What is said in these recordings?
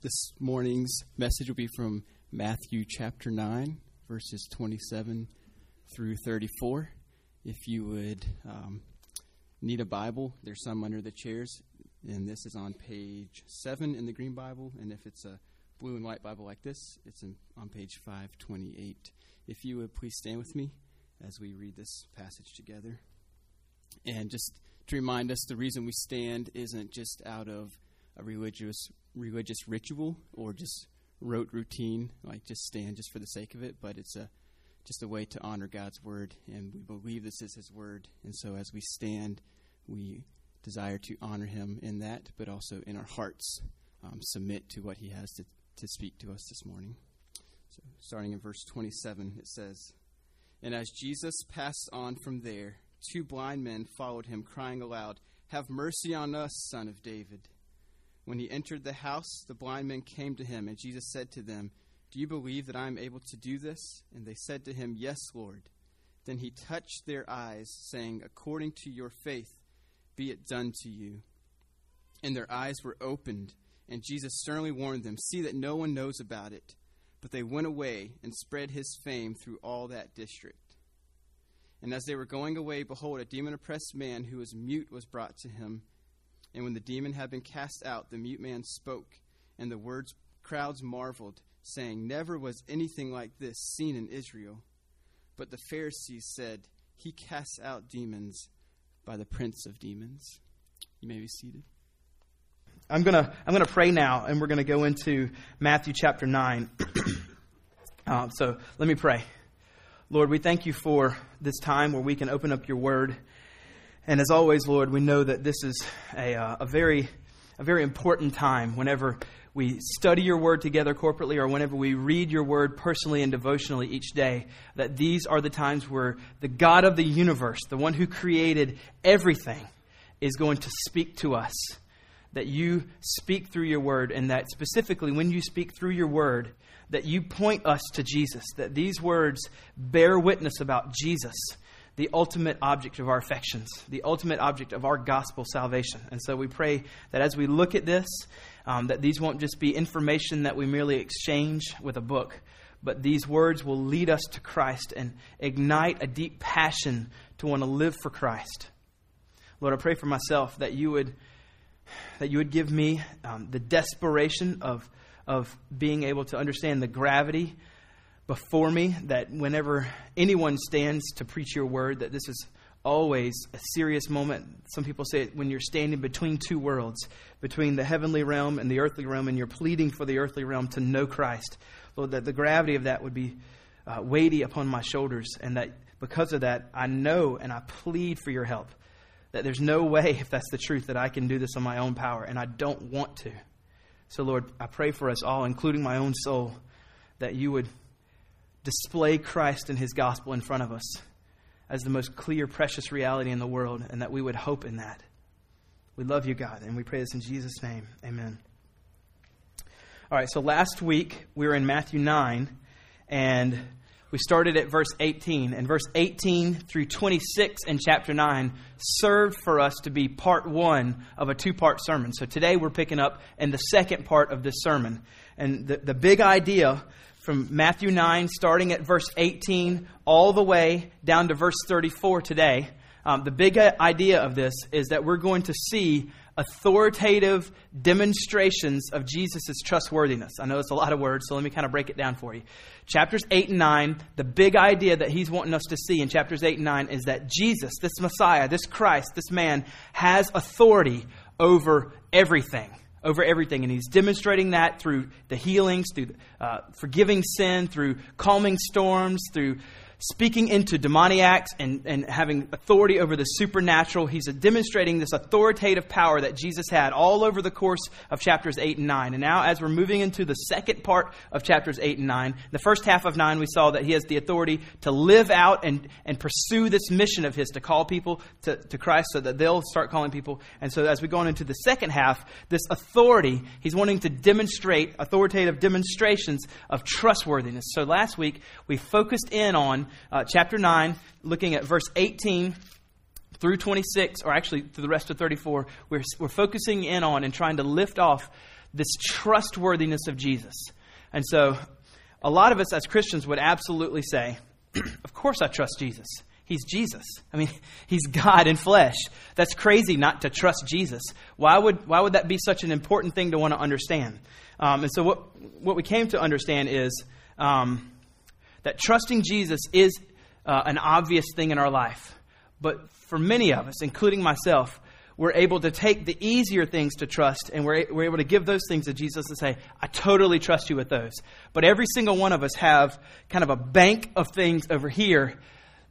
this morning's message will be from Matthew chapter 9, verses 27 through 34. If you would um, need a Bible, there's some under the chairs, and this is on page 7 in the Green Bible. And if it's a blue and white Bible like this, it's in, on page 528. If you would please stand with me as we read this passage together. And just to remind us, the reason we stand isn't just out of a religious religious ritual or just rote routine, like just stand just for the sake of it, but it's a just a way to honor God's word, and we believe this is His word. And so, as we stand, we desire to honor Him in that, but also in our hearts um, submit to what He has to, to speak to us this morning. So, starting in verse 27, it says, And as Jesus passed on from there, two blind men followed him, crying aloud, Have mercy on us, son of David. When he entered the house, the blind men came to him, and Jesus said to them, Do you believe that I am able to do this? And they said to him, Yes, Lord. Then he touched their eyes, saying, According to your faith, be it done to you. And their eyes were opened, and Jesus sternly warned them, See that no one knows about it. But they went away and spread his fame through all that district. And as they were going away, behold, a demon oppressed man who was mute was brought to him. And when the demon had been cast out, the mute man spoke, and the words crowds marveled, saying, Never was anything like this seen in Israel. But the Pharisees said, He casts out demons by the prince of demons. You may be seated. I'm gonna I'm gonna pray now, and we're gonna go into Matthew chapter nine. uh, so let me pray. Lord, we thank you for this time where we can open up your word and as always, Lord, we know that this is a, uh, a, very, a very important time whenever we study your word together corporately or whenever we read your word personally and devotionally each day, that these are the times where the God of the universe, the one who created everything, is going to speak to us. That you speak through your word, and that specifically when you speak through your word, that you point us to Jesus, that these words bear witness about Jesus the ultimate object of our affections, the ultimate object of our gospel salvation. And so we pray that as we look at this, um, that these won't just be information that we merely exchange with a book, but these words will lead us to Christ and ignite a deep passion to want to live for Christ. Lord, I pray for myself that you would that you would give me um, the desperation of of being able to understand the gravity before me that whenever anyone stands to preach your word, that this is always a serious moment. Some people say it when you're standing between two worlds, between the heavenly realm and the earthly realm, and you're pleading for the earthly realm to know Christ. Lord, that the gravity of that would be uh, weighty upon my shoulders, and that because of that, I know and I plead for your help. That there's no way, if that's the truth, that I can do this on my own power, and I don't want to. So, Lord, I pray for us all, including my own soul, that you would display Christ and his gospel in front of us as the most clear, precious reality in the world, and that we would hope in that. We love you, God, and we pray this in Jesus' name. Amen. All right, so last week we were in Matthew 9, and we started at verse 18. And verse 18 through 26 in chapter 9 served for us to be part one of a two part sermon. So today we're picking up in the second part of this sermon. And the, the big idea from Matthew 9, starting at verse 18, all the way down to verse 34 today. Um, the big idea of this is that we're going to see authoritative demonstrations of Jesus' trustworthiness. I know it's a lot of words, so let me kind of break it down for you. Chapters 8 and 9, the big idea that he's wanting us to see in chapters 8 and 9 is that Jesus, this Messiah, this Christ, this man, has authority over everything over everything. And he's demonstrating that through the healings, through uh, forgiving sin, through calming storms, through speaking into demoniacs and, and having authority over the supernatural. He's demonstrating this authoritative power that Jesus had all over the course of chapters 8 and 9. And now, as we're moving into the second part of chapters 8 and 9, the first half of 9, we saw that he has the authority to live out and, and pursue this mission of his to call people to, to Christ so that they'll start calling people. And so, as we go on into the second half, this authority, he's wanting to demonstrate authoritative demonstrations of trustworthiness. So, last week, we focused in on uh, chapter 9, looking at verse 18 through 26, or actually through the rest of 34, we're, we're focusing in on and trying to lift off this trustworthiness of Jesus. And so, a lot of us as Christians would absolutely say, Of course I trust Jesus. He's Jesus. I mean, he's God in flesh. That's crazy not to trust Jesus. Why would, why would that be such an important thing to want to understand? Um, and so, what, what we came to understand is um, that trusting Jesus is uh, an obvious thing in our life. But for many of us, including myself, we're able to take the easier things to trust and we're, we're able to give those things to Jesus and say, I totally trust you with those. But every single one of us have kind of a bank of things over here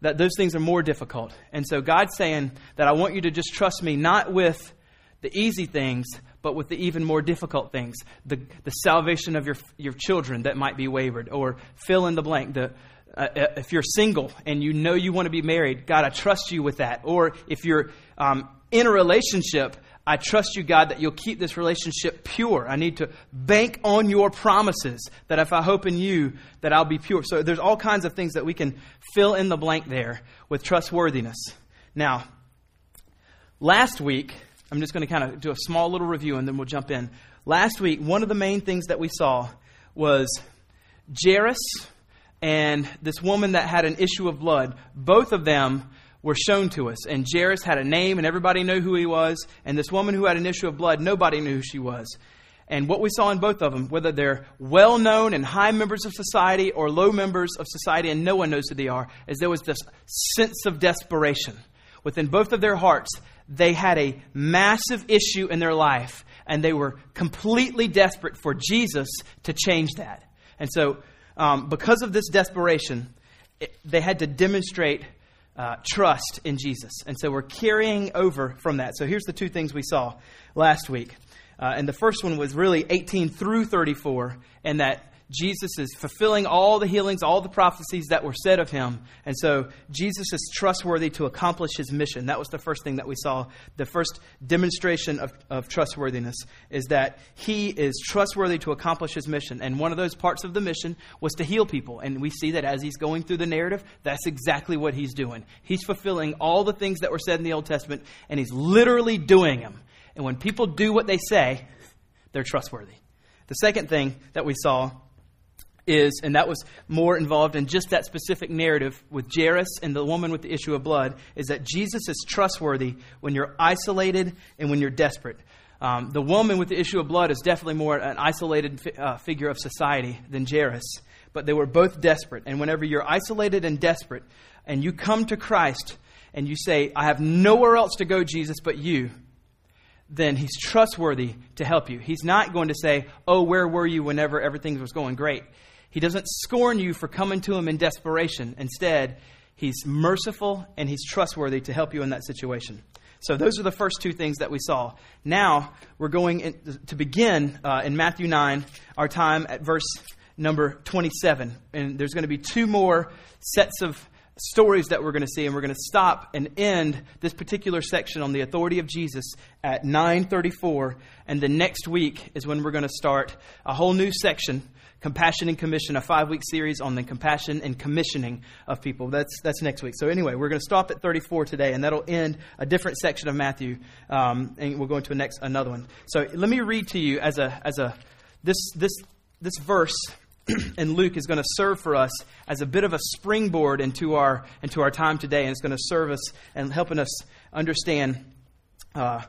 that those things are more difficult. And so God's saying that I want you to just trust me not with the easy things, but with the even more difficult things. The, the salvation of your, your children that might be wavered, or fill in the blank. The, uh, uh if you're single and you know you want to be married, God, I trust you with that. Or if you're um, in a relationship, I trust you, God, that you'll keep this relationship pure. I need to bank on your promises that if I hope in you, that I'll be pure. So there's all kinds of things that we can fill in the blank there with trustworthiness. Now, last week, I'm just going to kind of do a small little review and then we'll jump in. Last week, one of the main things that we saw was Jairus and this woman that had an issue of blood. Both of them were shown to us. And Jairus had a name, and everybody knew who he was. And this woman who had an issue of blood, nobody knew who she was. And what we saw in both of them, whether they're well known and high members of society or low members of society and no one knows who they are, is there was this sense of desperation. Within both of their hearts, they had a massive issue in their life, and they were completely desperate for Jesus to change that. And so, um, because of this desperation, it, they had to demonstrate uh, trust in Jesus. And so we're carrying over from that. So here's the two things we saw last week. Uh, and the first one was really 18 through 34, and that Jesus is fulfilling all the healings, all the prophecies that were said of him. And so Jesus is trustworthy to accomplish his mission. That was the first thing that we saw. The first demonstration of, of trustworthiness is that he is trustworthy to accomplish his mission. And one of those parts of the mission was to heal people. And we see that as he's going through the narrative, that's exactly what he's doing. He's fulfilling all the things that were said in the Old Testament, and he's literally doing them. And when people do what they say, they're trustworthy. The second thing that we saw is, and that was more involved in just that specific narrative with Jairus and the woman with the issue of blood, is that Jesus is trustworthy when you're isolated and when you're desperate. Um, the woman with the issue of blood is definitely more an isolated fi- uh, figure of society than Jairus, but they were both desperate. And whenever you're isolated and desperate, and you come to Christ and you say, I have nowhere else to go, Jesus, but you, then he's trustworthy to help you. He's not going to say, Oh, where were you whenever everything was going great? He doesn't scorn you for coming to him in desperation. Instead, he's merciful and he's trustworthy to help you in that situation. So, those are the first two things that we saw. Now, we're going in, to begin uh, in Matthew 9, our time at verse number 27. And there's going to be two more sets of stories that we're going to see and we're going to stop and end this particular section on the authority of Jesus at 934 and the next week is when we're going to start a whole new section Compassion and Commission, a five week series on the compassion and commissioning of people. That's, that's next week. So, anyway, we're going to stop at 34 today, and that'll end a different section of Matthew, um, and we'll go into a next, another one. So, let me read to you as a, as a this, this, this verse in Luke is going to serve for us as a bit of a springboard into our, into our time today, and it's going to serve us and helping us understand uh,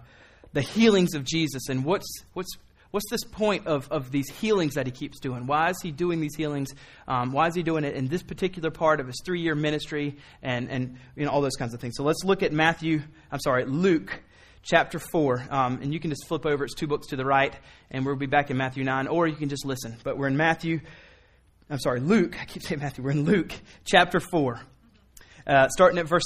the healings of Jesus and what's, what's What's this point of, of these healings that he keeps doing? Why is he doing these healings? Um, why is he doing it in this particular part of his three year ministry and, and you know, all those kinds of things? So let's look at Matthew, I'm sorry, Luke chapter 4. Um, and you can just flip over, it's two books to the right, and we'll be back in Matthew 9, or you can just listen. But we're in Matthew, I'm sorry, Luke, I keep saying Matthew, we're in Luke chapter 4, uh, starting at verse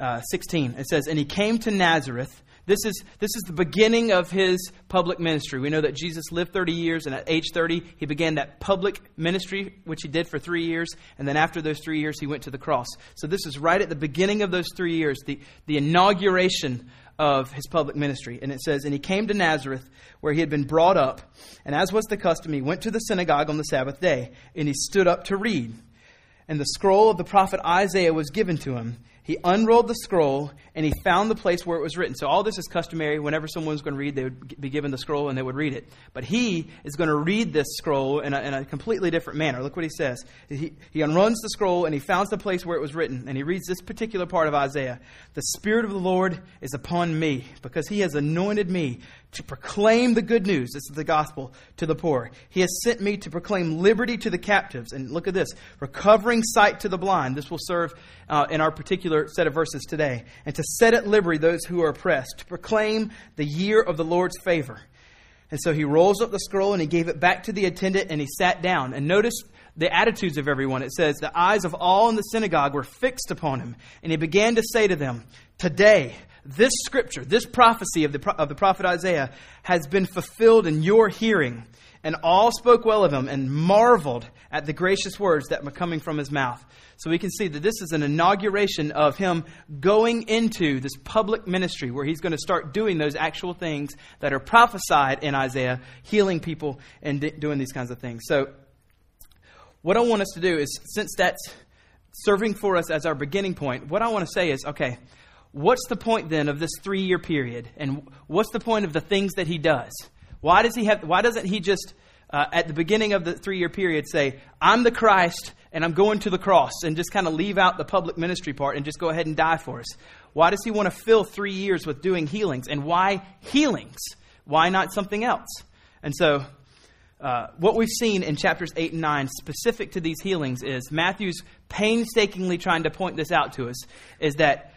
uh, 16. It says, And he came to Nazareth this is, this is the beginning of his public ministry. We know that Jesus lived 30 years, and at age 30, he began that public ministry, which he did for three years. And then after those three years, he went to the cross. So this is right at the beginning of those three years, the, the inauguration of his public ministry. And it says, And he came to Nazareth, where he had been brought up. And as was the custom, he went to the synagogue on the Sabbath day, and he stood up to read. And the scroll of the prophet Isaiah was given to him. He unrolled the scroll and he found the place where it was written. So, all this is customary. Whenever someone was going to read, they would be given the scroll and they would read it. But he is going to read this scroll in a, in a completely different manner. Look what he says. He, he unruns the scroll and he finds the place where it was written. And he reads this particular part of Isaiah The Spirit of the Lord is upon me because he has anointed me to proclaim the good news. This is the gospel to the poor. He has sent me to proclaim liberty to the captives. And look at this recovering sight to the blind. This will serve uh, in our particular set of verses today. And to set at liberty those who are oppressed, to proclaim the year of the Lord's favor. And so he rolls up the scroll and he gave it back to the attendant and he sat down. And notice the attitudes of everyone. It says, The eyes of all in the synagogue were fixed upon him. And he began to say to them, Today, this scripture, this prophecy of the, of the prophet Isaiah, has been fulfilled in your hearing. And all spoke well of him and marveled at the gracious words that were coming from his mouth. So we can see that this is an inauguration of him going into this public ministry where he's going to start doing those actual things that are prophesied in Isaiah, healing people and doing these kinds of things. So, what I want us to do is, since that's serving for us as our beginning point, what I want to say is okay, what's the point then of this three year period? And what's the point of the things that he does? Why does he have? Why doesn't he just uh, at the beginning of the three year period say, "I'm the Christ and I'm going to the cross," and just kind of leave out the public ministry part and just go ahead and die for us? Why does he want to fill three years with doing healings? And why healings? Why not something else? And so. Uh, what we've seen in chapters 8 and 9 specific to these healings is Matthew's painstakingly trying to point this out to us is that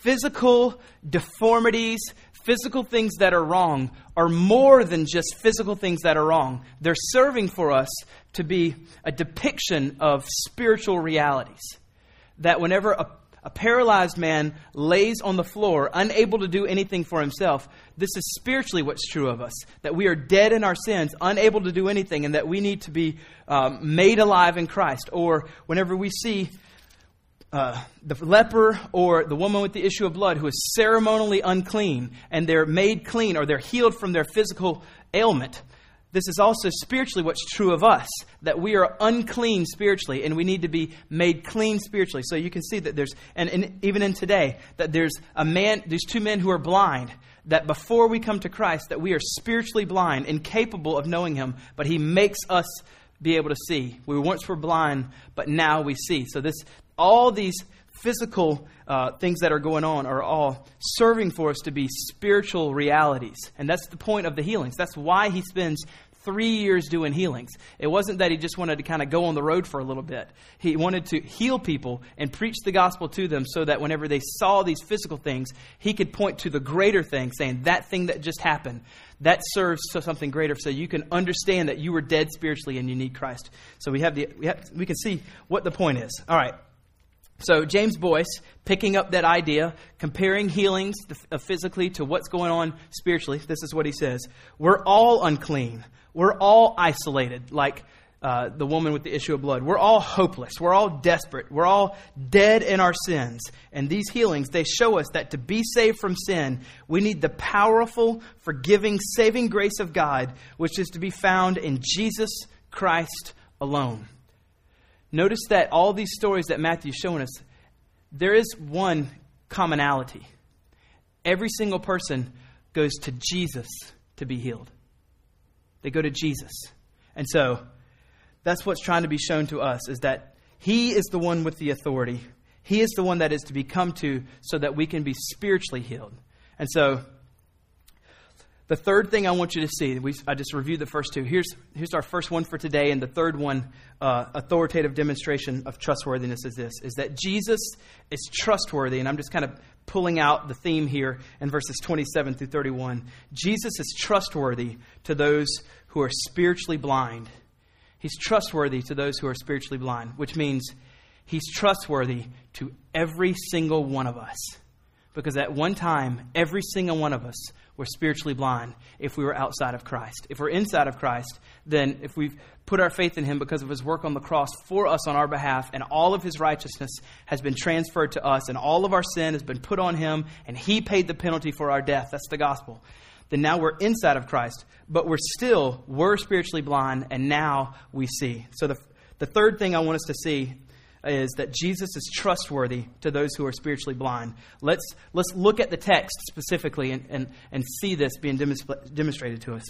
physical deformities, physical things that are wrong, are more than just physical things that are wrong. They're serving for us to be a depiction of spiritual realities. That whenever a, a paralyzed man lays on the floor, unable to do anything for himself, this is spiritually what's true of us. That we are dead in our sins, unable to do anything, and that we need to be um, made alive in Christ. Or whenever we see uh, the leper or the woman with the issue of blood who is ceremonially unclean and they're made clean or they're healed from their physical ailment. This is also spiritually what's true of us that we are unclean spiritually and we need to be made clean spiritually. So you can see that there's, and, and even in today, that there's a man, there's two men who are blind that before we come to Christ, that we are spiritually blind, incapable of knowing Him, but He makes us be able to see. We once were blind, but now we see. So this all these physical uh, things that are going on are all serving for us to be spiritual realities. And that's the point of the healings. That's why he spends three years doing healings. It wasn't that he just wanted to kind of go on the road for a little bit. He wanted to heal people and preach the gospel to them so that whenever they saw these physical things, he could point to the greater thing, saying, That thing that just happened, that serves to something greater so you can understand that you were dead spiritually and you need Christ. So we have the we, have, we can see what the point is. All right. So, James Boice, picking up that idea, comparing healings uh, physically to what's going on spiritually, this is what he says We're all unclean. We're all isolated, like uh, the woman with the issue of blood. We're all hopeless. We're all desperate. We're all dead in our sins. And these healings, they show us that to be saved from sin, we need the powerful, forgiving, saving grace of God, which is to be found in Jesus Christ alone. Notice that all these stories that Matthew's showing us, there is one commonality. Every single person goes to Jesus to be healed. They go to Jesus. And so that's what's trying to be shown to us is that he is the one with the authority. He is the one that is to be come to so that we can be spiritually healed. And so the third thing I want you to see, we, I just reviewed the first two. Here's, here's our first one for today, and the third one, uh, authoritative demonstration of trustworthiness, is this: is that Jesus is trustworthy, and I'm just kind of pulling out the theme here in verses 27 through 31. Jesus is trustworthy to those who are spiritually blind. He's trustworthy to those who are spiritually blind, which means he's trustworthy to every single one of us. Because at one time, every single one of us we're spiritually blind if we were outside of Christ. If we're inside of Christ, then if we've put our faith in Him because of His work on the cross for us on our behalf, and all of His righteousness has been transferred to us, and all of our sin has been put on Him, and He paid the penalty for our death. That's the gospel. Then now we're inside of Christ, but we're still, we're spiritually blind, and now we see. So the, the third thing I want us to see is that Jesus is trustworthy to those who are spiritually blind. Let's, let's look at the text specifically and, and, and see this being demonstrated to us.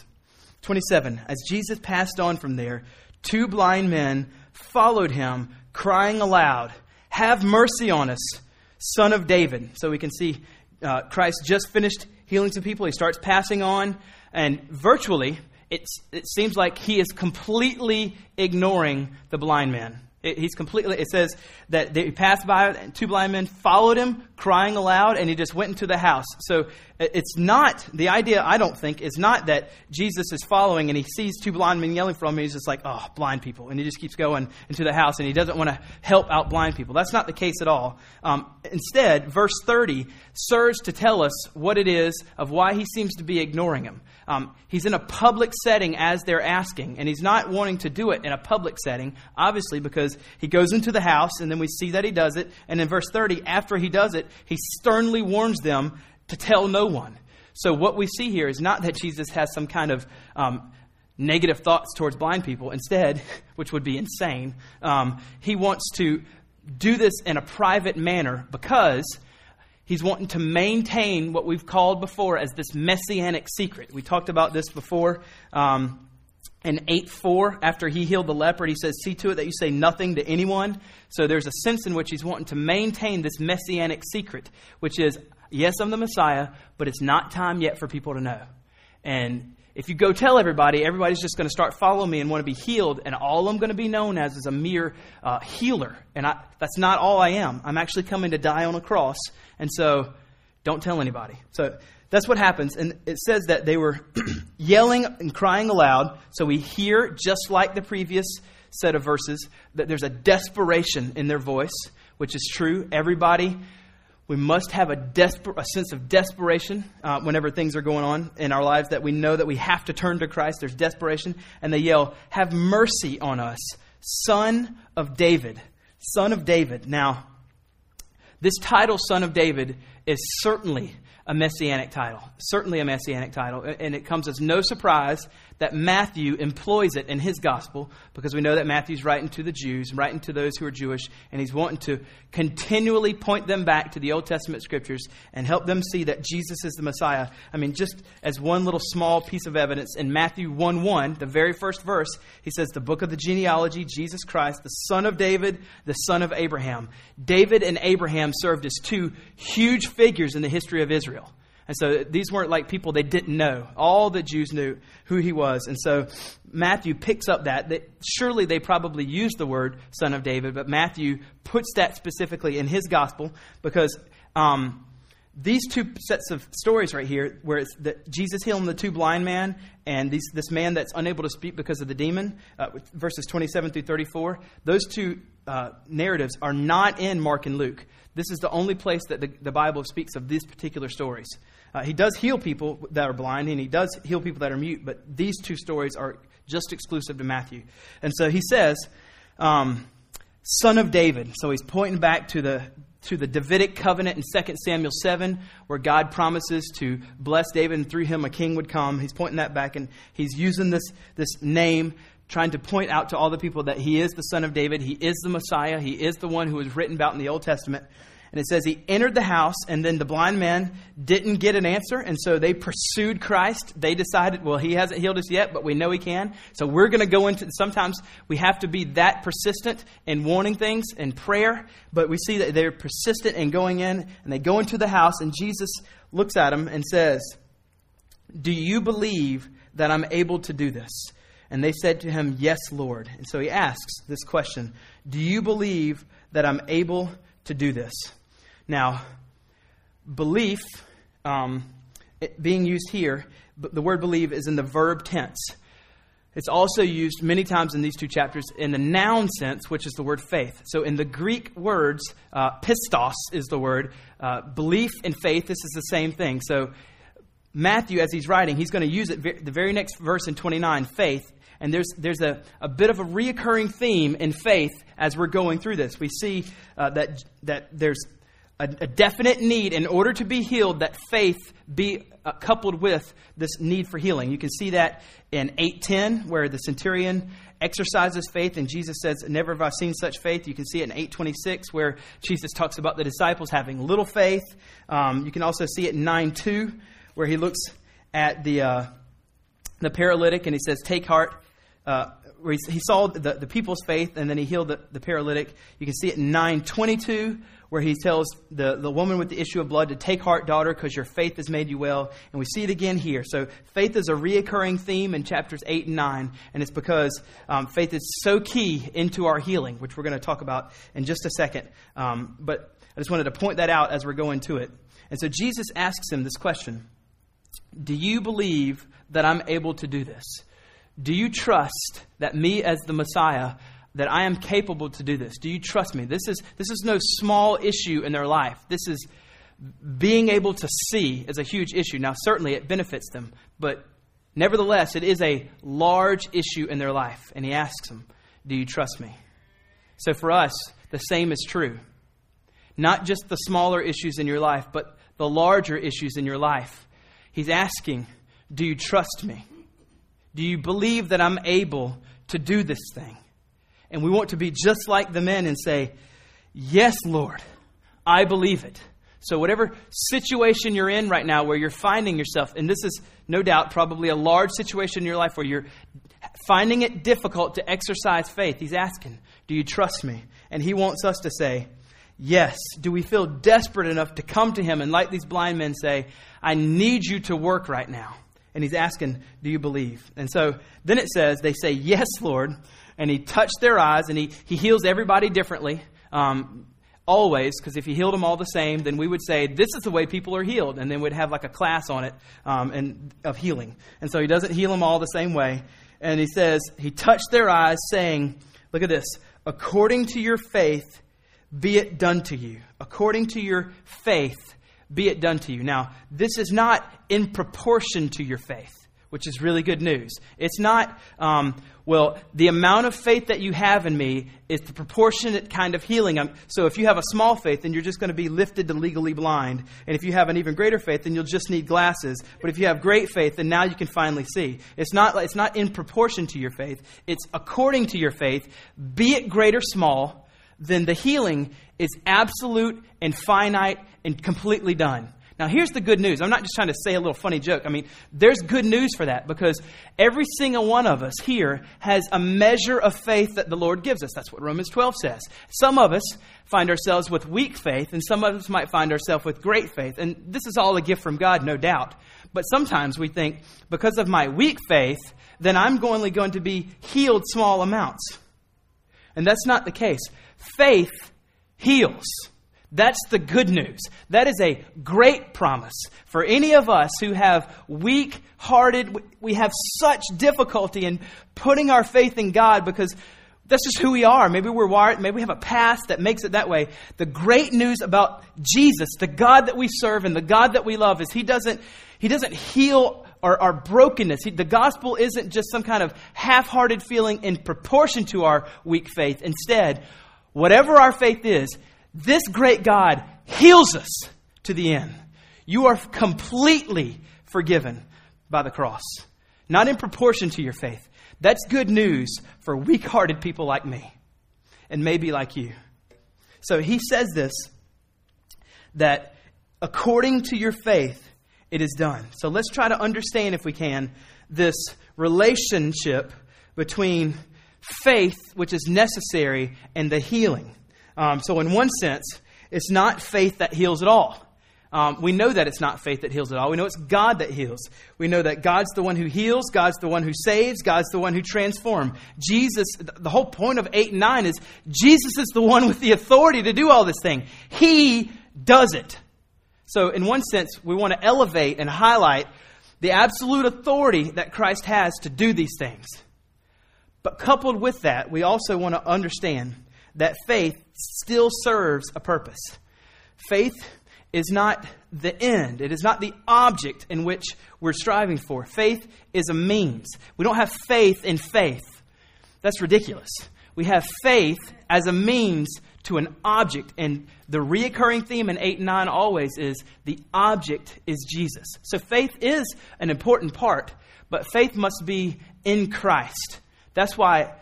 27. As Jesus passed on from there, two blind men followed him, crying aloud, Have mercy on us, son of David. So we can see uh, Christ just finished healing some people. He starts passing on, and virtually, it seems like he is completely ignoring the blind man. It, he's completely, it says that they passed by, and two blind men followed him, crying aloud, and he just went into the house. So it's not, the idea, I don't think, is not that Jesus is following and he sees two blind men yelling from him, he's just like, oh, blind people. And he just keeps going into the house, and he doesn't want to help out blind people. That's not the case at all. Um, instead, verse 30 serves to tell us what it is of why he seems to be ignoring him. Um, he's in a public setting as they're asking, and he's not wanting to do it in a public setting, obviously, because he goes into the house, and then we see that he does it. And in verse 30, after he does it, he sternly warns them to tell no one. So, what we see here is not that Jesus has some kind of um, negative thoughts towards blind people. Instead, which would be insane, um, he wants to do this in a private manner because He's wanting to maintain what we've called before as this messianic secret. We talked about this before. Um, in 8 4, after he healed the leper, he says, See to it that you say nothing to anyone. So there's a sense in which he's wanting to maintain this messianic secret, which is, Yes, I'm the Messiah, but it's not time yet for people to know. And if you go tell everybody, everybody's just going to start following me and want to be healed, and all I'm going to be known as is a mere uh, healer. And I, that's not all I am. I'm actually coming to die on a cross and so don't tell anybody. So that's what happens. And it says that they were yelling and crying aloud. So we hear, just like the previous set of verses, that there's a desperation in their voice, which is true. Everybody, we must have a, desper- a sense of desperation uh, whenever things are going on in our lives that we know that we have to turn to Christ. There's desperation. And they yell, Have mercy on us, son of David. Son of David. Now, this title, Son of David, is certainly a messianic title. Certainly a messianic title. And it comes as no surprise that Matthew employs it in his gospel because we know that Matthew's writing to the Jews, writing to those who are Jewish, and he's wanting to continually point them back to the Old Testament scriptures and help them see that Jesus is the Messiah. I mean, just as one little small piece of evidence, in Matthew 1 1, the very first verse, he says, The book of the genealogy, Jesus Christ, the son of David, the son of Abraham. David and Abraham served as two huge figures in the history of Israel. And so these weren't like people they didn't know. All the Jews knew who he was. And so Matthew picks up that. that surely they probably used the word son of David, but Matthew puts that specifically in his gospel because um, these two sets of stories right here, where it's the, Jesus healing the two blind man and these, this man that's unable to speak because of the demon, uh, verses 27 through 34, those two uh, narratives are not in Mark and Luke. This is the only place that the, the Bible speaks of these particular stories. Uh, he does heal people that are blind, and he does heal people that are mute, but these two stories are just exclusive to Matthew. And so he says, um, Son of David. So he's pointing back to the to the Davidic covenant in 2 Samuel 7, where God promises to bless David and through him a king would come. He's pointing that back, and he's using this, this name, trying to point out to all the people that he is the son of David, he is the Messiah, he is the one who was written about in the Old Testament. And it says he entered the house, and then the blind man didn't get an answer, and so they pursued Christ. They decided, well, he hasn't healed us yet, but we know he can. So we're going to go into. Sometimes we have to be that persistent in wanting things in prayer, but we see that they're persistent in going in, and they go into the house, and Jesus looks at them and says, "Do you believe that I'm able to do this?" And they said to him, "Yes, Lord." And so he asks this question: Do you believe that I'm able to do this? Now, belief, um, being used here, the word believe is in the verb tense. It's also used many times in these two chapters in the noun sense, which is the word faith. So in the Greek words, uh, pistos is the word. Uh, belief and faith, this is the same thing. So Matthew, as he's writing, he's going to use it the very next verse in 29, faith. And there's, there's a, a bit of a reoccurring theme in faith as we're going through this. We see uh, that, that there's a, a definite need in order to be healed that faith be uh, coupled with this need for healing. You can see that in 8:10 where the centurion exercises faith and Jesus says, "Never have I seen such faith." You can see it in 8:26 where Jesus talks about the disciples having little faith. Um, you can also see it in 9:2 where he looks at the uh, the paralytic and he says, "Take heart." Uh, where he, he saw the, the people's faith and then he healed the, the paralytic. You can see it in 922 where he tells the, the woman with the issue of blood to take heart, daughter, because your faith has made you well. And we see it again here. So faith is a reoccurring theme in chapters 8 and 9, and it's because um, faith is so key into our healing, which we're going to talk about in just a second. Um, but I just wanted to point that out as we're going to it. And so Jesus asks him this question Do you believe that I'm able to do this? Do you trust that me as the Messiah that I am capable to do this? Do you trust me? This is, this is no small issue in their life. This is being able to see is a huge issue. Now, certainly it benefits them, but nevertheless, it is a large issue in their life. And he asks them, Do you trust me? So for us, the same is true. Not just the smaller issues in your life, but the larger issues in your life. He's asking, Do you trust me? Do you believe that I'm able to do this thing? And we want to be just like the men and say, Yes, Lord, I believe it. So, whatever situation you're in right now where you're finding yourself, and this is no doubt probably a large situation in your life where you're finding it difficult to exercise faith, he's asking, Do you trust me? And he wants us to say, Yes. Do we feel desperate enough to come to him and, like these blind men, say, I need you to work right now? And he's asking, Do you believe? And so then it says, They say, Yes, Lord and he touched their eyes, and he, he heals everybody differently. Um, always, because if he healed them all the same, then we would say, this is the way people are healed. And then we'd have like a class on it um, and, of healing. And so he doesn't heal them all the same way. And he says, he touched their eyes, saying, look at this, according to your faith, be it done to you. According to your faith, be it done to you. Now, this is not in proportion to your faith which is really good news. It's not, um, well, the amount of faith that you have in me is the proportionate kind of healing. Um, so if you have a small faith, then you're just going to be lifted to legally blind. And if you have an even greater faith, then you'll just need glasses. But if you have great faith, then now you can finally see. It's not, it's not in proportion to your faith, it's according to your faith, be it great or small, then the healing is absolute and finite and completely done. Now, here's the good news. I'm not just trying to say a little funny joke. I mean, there's good news for that because every single one of us here has a measure of faith that the Lord gives us. That's what Romans 12 says. Some of us find ourselves with weak faith, and some of us might find ourselves with great faith. And this is all a gift from God, no doubt. But sometimes we think, because of my weak faith, then I'm only going to be healed small amounts. And that's not the case. Faith heals. That's the good news. That is a great promise for any of us who have weak hearted, we have such difficulty in putting our faith in God because that's just who we are. Maybe we're wired, maybe we have a past that makes it that way. The great news about Jesus, the God that we serve and the God that we love, is He doesn't, he doesn't heal our, our brokenness. He, the gospel isn't just some kind of half hearted feeling in proportion to our weak faith. Instead, whatever our faith is, this great God heals us to the end. You are completely forgiven by the cross, not in proportion to your faith. That's good news for weak hearted people like me and maybe like you. So he says this that according to your faith, it is done. So let's try to understand, if we can, this relationship between faith, which is necessary, and the healing. Um, so, in one sense, it's not faith that heals at all. Um, we know that it's not faith that heals at all. We know it's God that heals. We know that God's the one who heals, God's the one who saves, God's the one who transforms. Jesus, the whole point of 8 and 9 is Jesus is the one with the authority to do all this thing. He does it. So, in one sense, we want to elevate and highlight the absolute authority that Christ has to do these things. But coupled with that, we also want to understand that faith still serves a purpose. Faith is not the end, it is not the object in which we're striving for. Faith is a means. We don't have faith in faith. That's ridiculous. We have faith as a means to an object. And the reoccurring theme in 8 and 9 always is the object is Jesus. So faith is an important part, but faith must be in Christ. That's why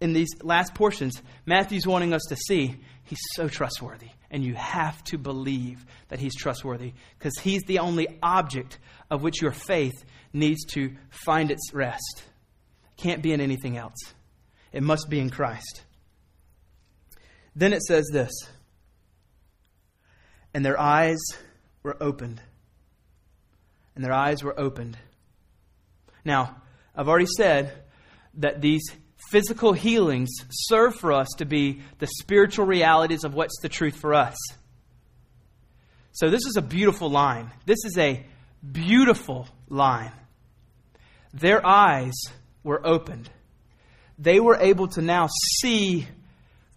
in these last portions, Matthew's wanting us to see he's so trustworthy. And you have to believe that he's trustworthy because he's the only object of which your faith needs to find its rest. Can't be in anything else. It must be in Christ. Then it says this And their eyes were opened. And their eyes were opened. Now, I've already said that these physical healings serve for us to be the spiritual realities of what's the truth for us. So, this is a beautiful line. This is a beautiful line. Their eyes were opened. They were able to now see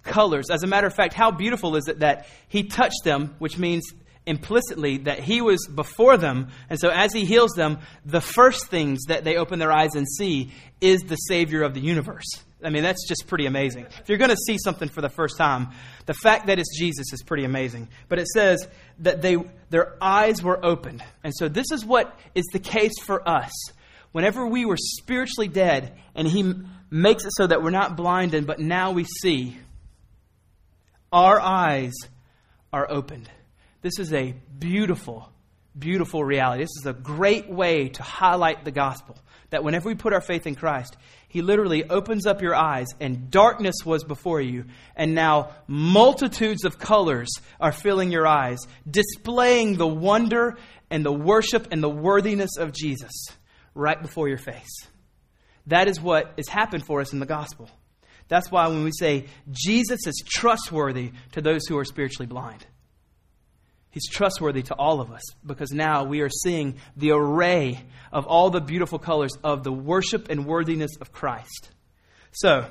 colors. As a matter of fact, how beautiful is it that he touched them, which means implicitly that he was before them. And so as he heals them, the first things that they open their eyes and see is the Savior of the universe. I mean, that's just pretty amazing. If you're going to see something for the first time, the fact that it's Jesus is pretty amazing. But it says that they, their eyes were opened. And so this is what is the case for us. Whenever we were spiritually dead, and He makes it so that we're not blinded, but now we see, our eyes are opened. This is a beautiful, beautiful reality. This is a great way to highlight the gospel. That whenever we put our faith in Christ, He literally opens up your eyes, and darkness was before you, and now multitudes of colors are filling your eyes, displaying the wonder and the worship and the worthiness of Jesus right before your face. That is what has happened for us in the gospel. That's why when we say Jesus is trustworthy to those who are spiritually blind. He's trustworthy to all of us because now we are seeing the array of all the beautiful colors of the worship and worthiness of Christ. So,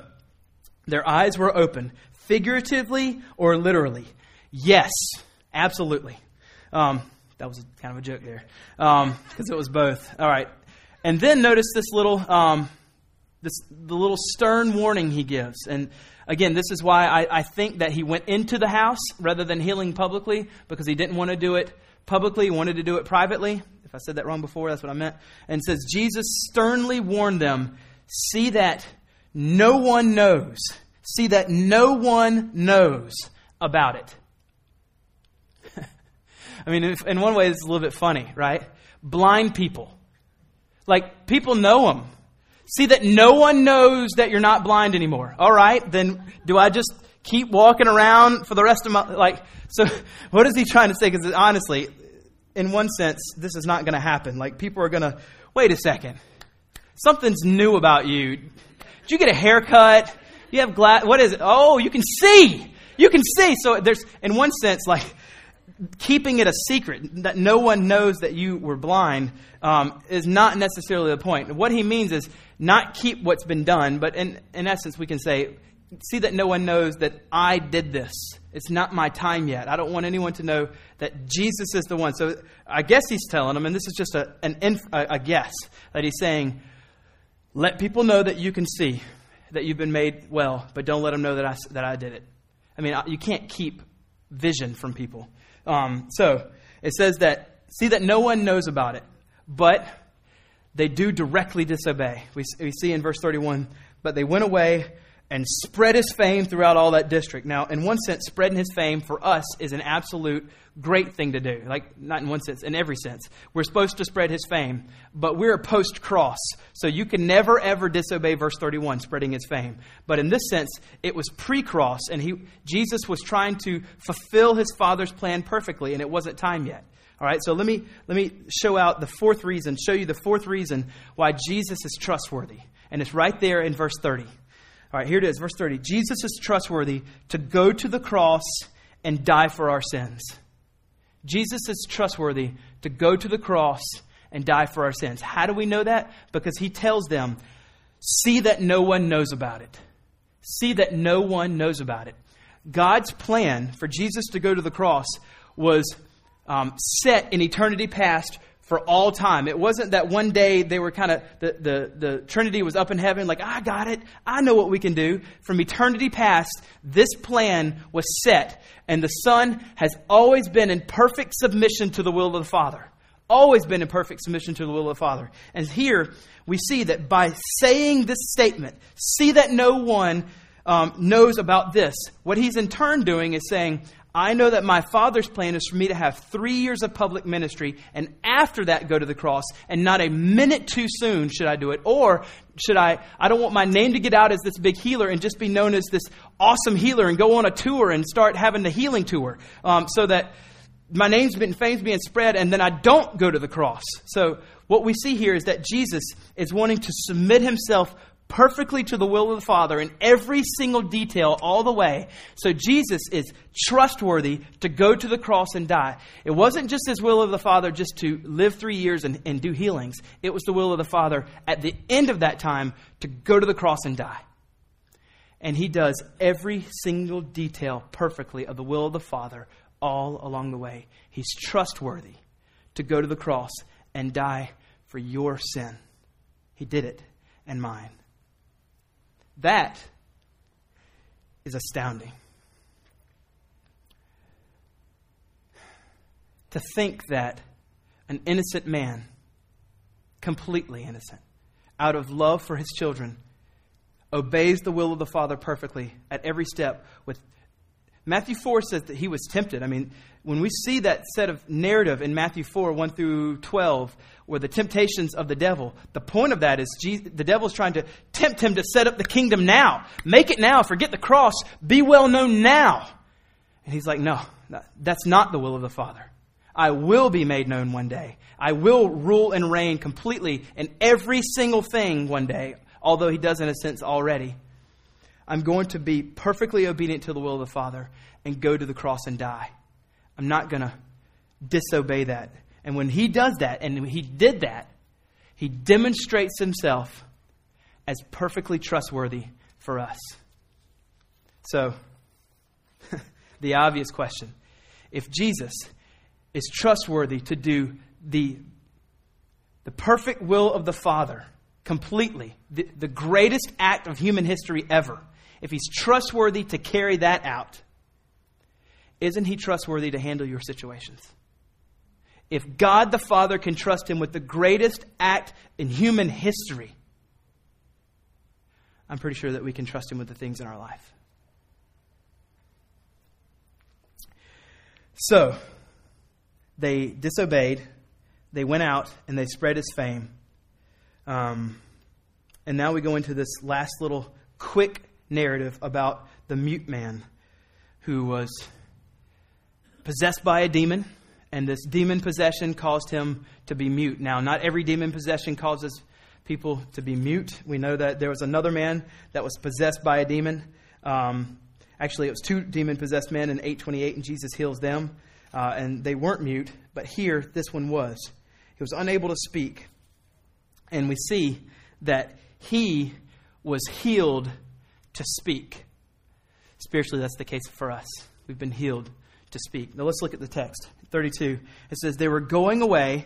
their eyes were open, figuratively or literally. Yes, absolutely. Um, that was kind of a joke there because um, it was both. All right. And then notice this little, um, this, the little stern warning he gives. And Again, this is why I, I think that he went into the house rather than healing publicly because he didn't want to do it publicly, he wanted to do it privately. If I said that wrong before, that's what I meant. And says, Jesus sternly warned them, see that no one knows. See that no one knows about it. I mean, in one way, it's a little bit funny, right? Blind people. Like, people know them. See that no one knows that you're not blind anymore. All right, then do I just keep walking around for the rest of my like? So what is he trying to say? Because honestly, in one sense, this is not going to happen. Like people are going to wait a second. Something's new about you. Did you get a haircut? You have glass. What is it? Oh, you can see. You can see. So there's, in one sense, like keeping it a secret that no one knows that you were blind um, is not necessarily the point. What he means is not keep what's been done, but in, in essence, we can say, see that no one knows that I did this. It's not my time yet. I don't want anyone to know that Jesus is the one. So I guess he's telling them, and this is just a, an inf, a, guess, that he's saying, let people know that you can see that you've been made well, but don't let them know that I, that I did it. I mean, you can't keep vision from people. Um, so it says that, see that no one knows about it, but they do directly disobey. We, we see in verse 31, but they went away and spread his fame throughout all that district. Now, in one sense, spreading his fame for us is an absolute great thing to do. Like, not in one sense, in every sense. We're supposed to spread his fame, but we're post cross. So you can never, ever disobey verse 31, spreading his fame. But in this sense, it was pre cross, and he, Jesus was trying to fulfill his Father's plan perfectly, and it wasn't time yet. All right, so let me, let me show out the fourth reason, show you the fourth reason why Jesus is trustworthy. And it's right there in verse 30. All right, here it is, verse 30. Jesus is trustworthy to go to the cross and die for our sins. Jesus is trustworthy to go to the cross and die for our sins. How do we know that? Because he tells them, see that no one knows about it. See that no one knows about it. God's plan for Jesus to go to the cross was um, set in eternity past for all time. It wasn't that one day they were kind of, the, the, the Trinity was up in heaven, like, I got it. I know what we can do. From eternity past, this plan was set. And the Son has always been in perfect submission to the will of the Father. Always been in perfect submission to the will of the Father. And here we see that by saying this statement, see that no one um, knows about this, what he's in turn doing is saying, I know that my Father's plan is for me to have three years of public ministry and after that go to the cross, and not a minute too soon should I do it. Or should I, I don't want my name to get out as this big healer and just be known as this awesome healer and go on a tour and start having the healing tour um, so that my name's been fame's being spread and then I don't go to the cross. So what we see here is that Jesus is wanting to submit himself perfectly to the will of the Father in every single detail all the way. So Jesus is trustworthy to go to the cross and die. It wasn't just his will of the Father just to live three years and, and do healings, it was the will of the Father at the end of that time to go to the cross and die. And he does every single detail perfectly of the will of the Father all along the way. He's trustworthy to go to the cross and die for your sin. He did it and mine. That is astounding. To think that an innocent man, completely innocent, out of love for his children, obeys the will of the Father perfectly at every step with Matthew 4 says that he was tempted. I mean, when we see that set of narrative in Matthew 4, 1 through 12, where the temptations of the devil, the point of that is Jesus, the devil's trying to tempt him to set up the kingdom now. Make it now. Forget the cross. Be well known now. And he's like, no, that's not the will of the Father. I will be made known one day. I will rule and reign completely in every single thing one day, although he does in a sense already. I'm going to be perfectly obedient to the will of the Father and go to the cross and die. I'm not going to disobey that. And when he does that, and he did that, he demonstrates himself as perfectly trustworthy for us. So, the obvious question if Jesus is trustworthy to do the, the perfect will of the Father completely, the, the greatest act of human history ever, if he's trustworthy to carry that out, isn't he trustworthy to handle your situations? If God the Father can trust him with the greatest act in human history, I'm pretty sure that we can trust him with the things in our life. So, they disobeyed, they went out, and they spread his fame. Um, and now we go into this last little quick narrative about the mute man who was possessed by a demon, and this demon possession caused him to be mute. Now, not every demon possession causes people to be mute. We know that there was another man that was possessed by a demon. Um, actually, it was two demon possessed men in 828, and Jesus heals them, uh, and they weren't mute, but here, this one was. He was unable to speak. And we see that he was healed to speak. Spiritually, that's the case for us. We've been healed to speak. Now let's look at the text. 32. It says, They were going away.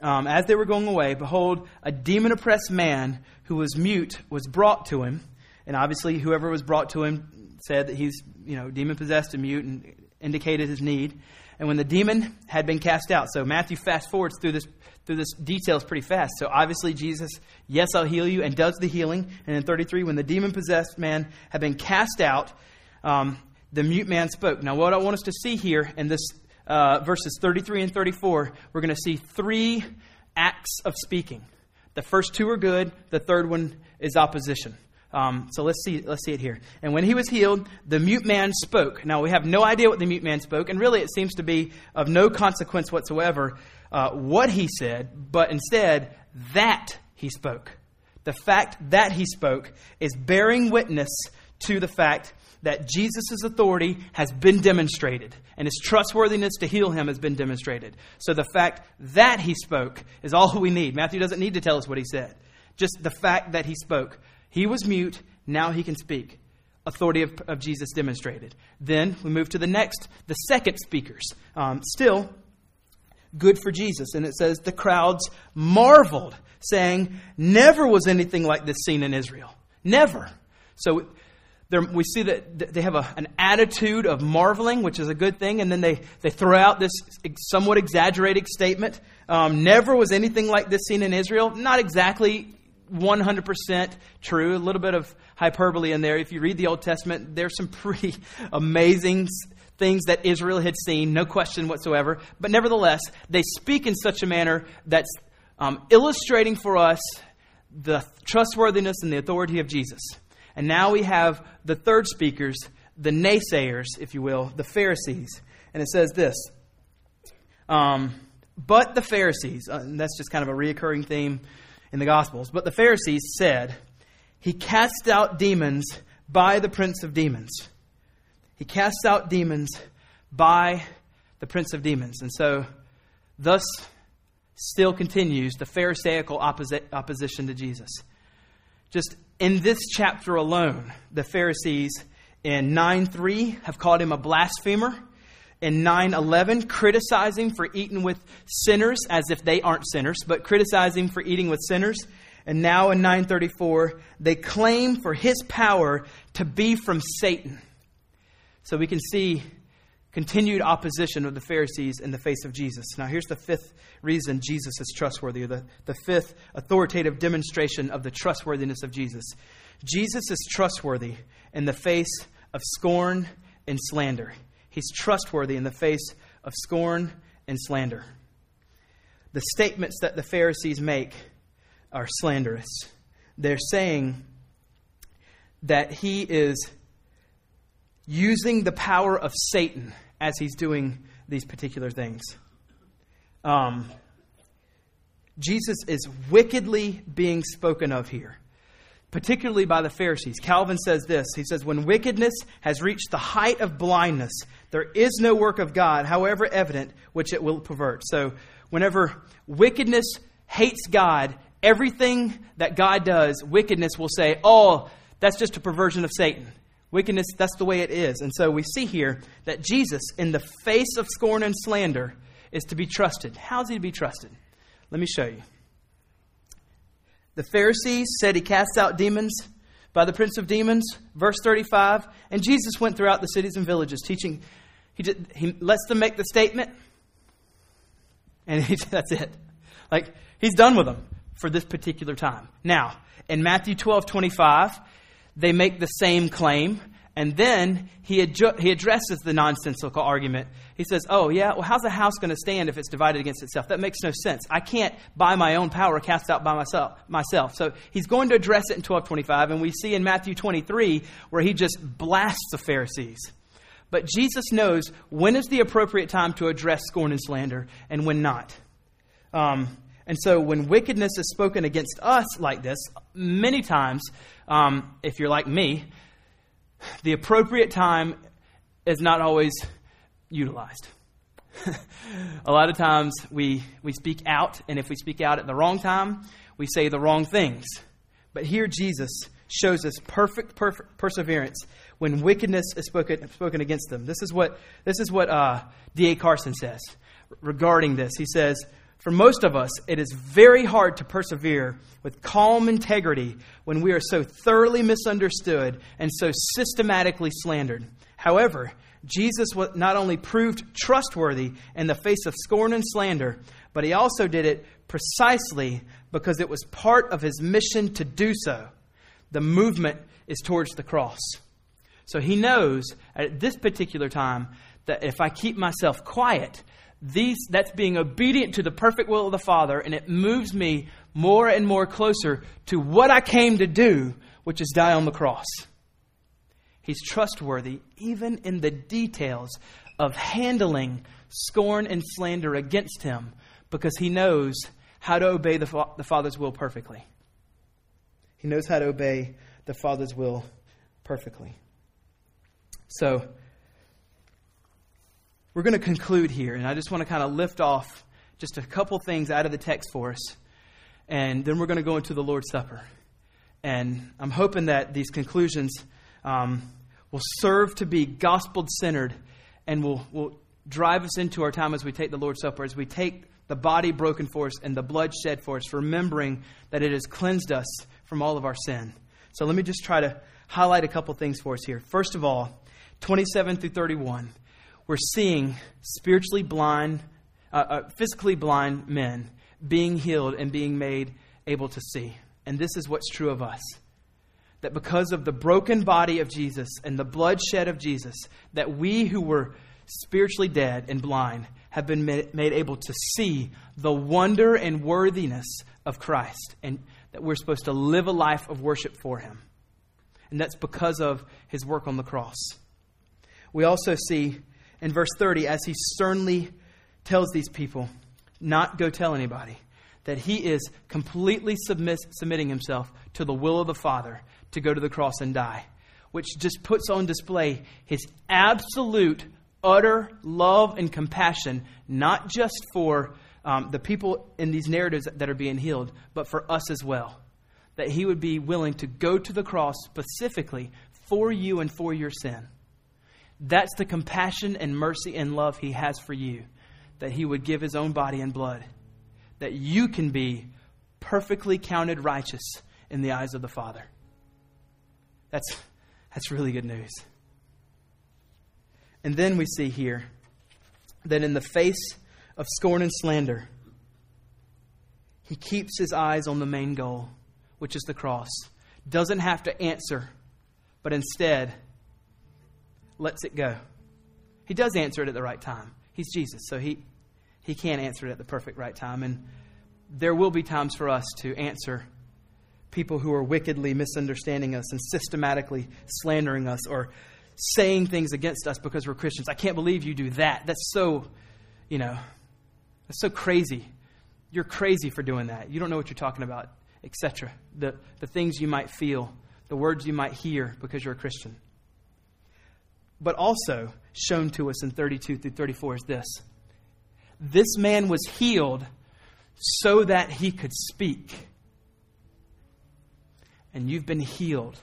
Um, as they were going away, behold, a demon oppressed man who was mute was brought to him. And obviously, whoever was brought to him said that he's, you know, demon possessed and mute and indicated his need. And when the demon had been cast out, so Matthew fast forwards through this through this details pretty fast. So obviously Jesus, yes, I'll heal you, and does the healing. And in 33, when the demon possessed man had been cast out, um, the mute man spoke. Now, what I want us to see here in this uh, verses 33 and 34, we're going to see three acts of speaking. The first two are good. The third one is opposition. Um, so let's see, let's see it here. And when he was healed, the mute man spoke. Now we have no idea what the mute man spoke, and really it seems to be of no consequence whatsoever uh, what he said, but instead that he spoke. The fact that he spoke is bearing witness to the fact that Jesus' authority has been demonstrated and his trustworthiness to heal him has been demonstrated. So the fact that he spoke is all we need. Matthew doesn't need to tell us what he said, just the fact that he spoke. He was mute, now he can speak. Authority of, of Jesus demonstrated. Then we move to the next, the second speakers. Um, still, good for Jesus. And it says, the crowds marveled, saying, Never was anything like this seen in Israel. Never. So we see that they have a, an attitude of marveling, which is a good thing, and then they, they throw out this somewhat exaggerated statement. Um, never was anything like this seen in Israel. Not exactly 100% true, a little bit of hyperbole in there. If you read the Old Testament, there's some pretty amazing things that Israel had seen, no question whatsoever. But nevertheless, they speak in such a manner that's um, illustrating for us the trustworthiness and the authority of Jesus. And now we have the third speakers, the naysayers, if you will, the Pharisees. And it says this um, But the Pharisees, uh, that's just kind of a reoccurring theme in the Gospels, but the Pharisees said, He cast out demons by the prince of demons. He casts out demons by the prince of demons. And so, thus, still continues the Pharisaical opposi- opposition to Jesus. Just in this chapter alone, the Pharisees in 9 3 have called him a blasphemer. In 9 11, criticizing for eating with sinners as if they aren't sinners, but criticizing for eating with sinners. And now in 934, they claim for his power to be from Satan. So we can see continued opposition of the Pharisees in the face of Jesus. Now, here's the fifth reason Jesus is trustworthy, the, the fifth authoritative demonstration of the trustworthiness of Jesus. Jesus is trustworthy in the face of scorn and slander. He's trustworthy in the face of scorn and slander. The statements that the Pharisees make are slanderous. They're saying that he is using the power of Satan as he's doing these particular things. Um, Jesus is wickedly being spoken of here, particularly by the Pharisees. Calvin says this He says, When wickedness has reached the height of blindness, there is no work of God, however evident, which it will pervert. So, whenever wickedness hates God, everything that God does, wickedness will say, Oh, that's just a perversion of Satan. Wickedness, that's the way it is. And so we see here that Jesus, in the face of scorn and slander, is to be trusted. How's he to be trusted? Let me show you. The Pharisees said he casts out demons by the prince of demons, verse 35. And Jesus went throughout the cities and villages teaching. He, did, he lets them make the statement, and he, that's it. Like, he's done with them for this particular time. Now, in Matthew 12 25, they make the same claim, and then he, adju- he addresses the nonsensical argument. He says, Oh, yeah, well, how's a house going to stand if it's divided against itself? That makes no sense. I can't, by my own power, cast out by myself. myself. So he's going to address it in 1225, and we see in Matthew 23 where he just blasts the Pharisees. But Jesus knows when is the appropriate time to address scorn and slander and when not. Um, and so when wickedness is spoken against us like this, many times, um, if you're like me, the appropriate time is not always utilized. a lot of times we, we speak out, and if we speak out at the wrong time, we say the wrong things. But here Jesus shows us perfect, perfect perseverance when wickedness is spoken, spoken against them. This is what, this is what uh, D.A. Carson says regarding this. He says, for most of us, it is very hard to persevere with calm integrity when we are so thoroughly misunderstood and so systematically slandered. However, Jesus not only proved trustworthy in the face of scorn and slander, but he also did it precisely because it was part of his mission to do so. The movement is towards the cross. So he knows at this particular time that if I keep myself quiet, these, that's being obedient to the perfect will of the Father, and it moves me more and more closer to what I came to do, which is die on the cross. He's trustworthy even in the details of handling scorn and slander against him because he knows how to obey the, fa- the Father's will perfectly. He knows how to obey the Father's will perfectly. So, we're going to conclude here, and I just want to kind of lift off just a couple things out of the text for us, and then we're going to go into the Lord's Supper. And I'm hoping that these conclusions um, will serve to be gospel centered and will, will drive us into our time as we take the Lord's Supper, as we take the body broken for us and the blood shed for us, remembering that it has cleansed us from all of our sin. So let me just try to highlight a couple things for us here. First of all, 27 through 31, we're seeing spiritually blind, uh, uh, physically blind men being healed and being made able to see. And this is what's true of us. That because of the broken body of Jesus and the bloodshed of Jesus, that we who were spiritually dead and blind have been made, able to see the wonder and worthiness of Christ, and that we're supposed to live a life of worship for Him. And that's because of His work on the cross. We also see in verse 30, as He sternly tells these people, not go tell anybody, that He is completely submiss- submitting Himself to the will of the Father to go to the cross and die, which just puts on display His absolute utter love and compassion, not just for um, the people in these narratives that are being healed, but for us as well. That he would be willing to go to the cross specifically for you and for your sin. That's the compassion and mercy and love he has for you. That he would give his own body and blood. That you can be perfectly counted righteous in the eyes of the Father. That's, that's really good news. And then we see here that in the face of scorn and slander, he keeps his eyes on the main goal, which is the cross. Doesn't have to answer, but instead lets it go. He does answer it at the right time. He's Jesus, so he, he can answer it at the perfect right time. And there will be times for us to answer people who are wickedly misunderstanding us and systematically slandering us or saying things against us because we're Christians. I can't believe you do that. That's so, you know, that's so crazy. You're crazy for doing that. You don't know what you're talking about, etc. The, the things you might feel, the words you might hear because you're a Christian. But also shown to us in 32 through 34 is this this man was healed so that he could speak. And you've been healed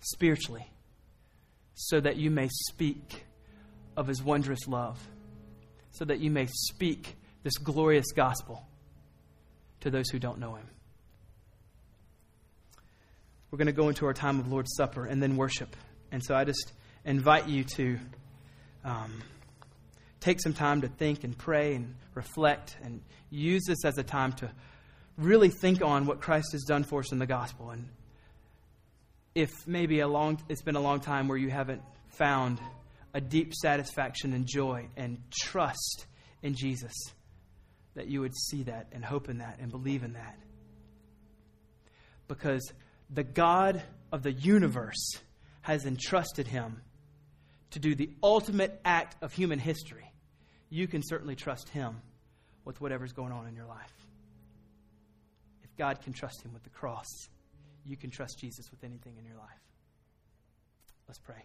spiritually so that you may speak of his wondrous love, so that you may speak this glorious gospel to those who don't know him. We're going to go into our time of Lord's Supper and then worship. And so I just invite you to um, take some time to think and pray and reflect and use this as a time to really think on what Christ has done for us in the gospel and if maybe a long, it's been a long time where you haven't found a deep satisfaction and joy and trust in Jesus, that you would see that and hope in that and believe in that. Because the God of the universe has entrusted him to do the ultimate act of human history. You can certainly trust him with whatever's going on in your life. God can trust him with the cross, you can trust Jesus with anything in your life. Let's pray.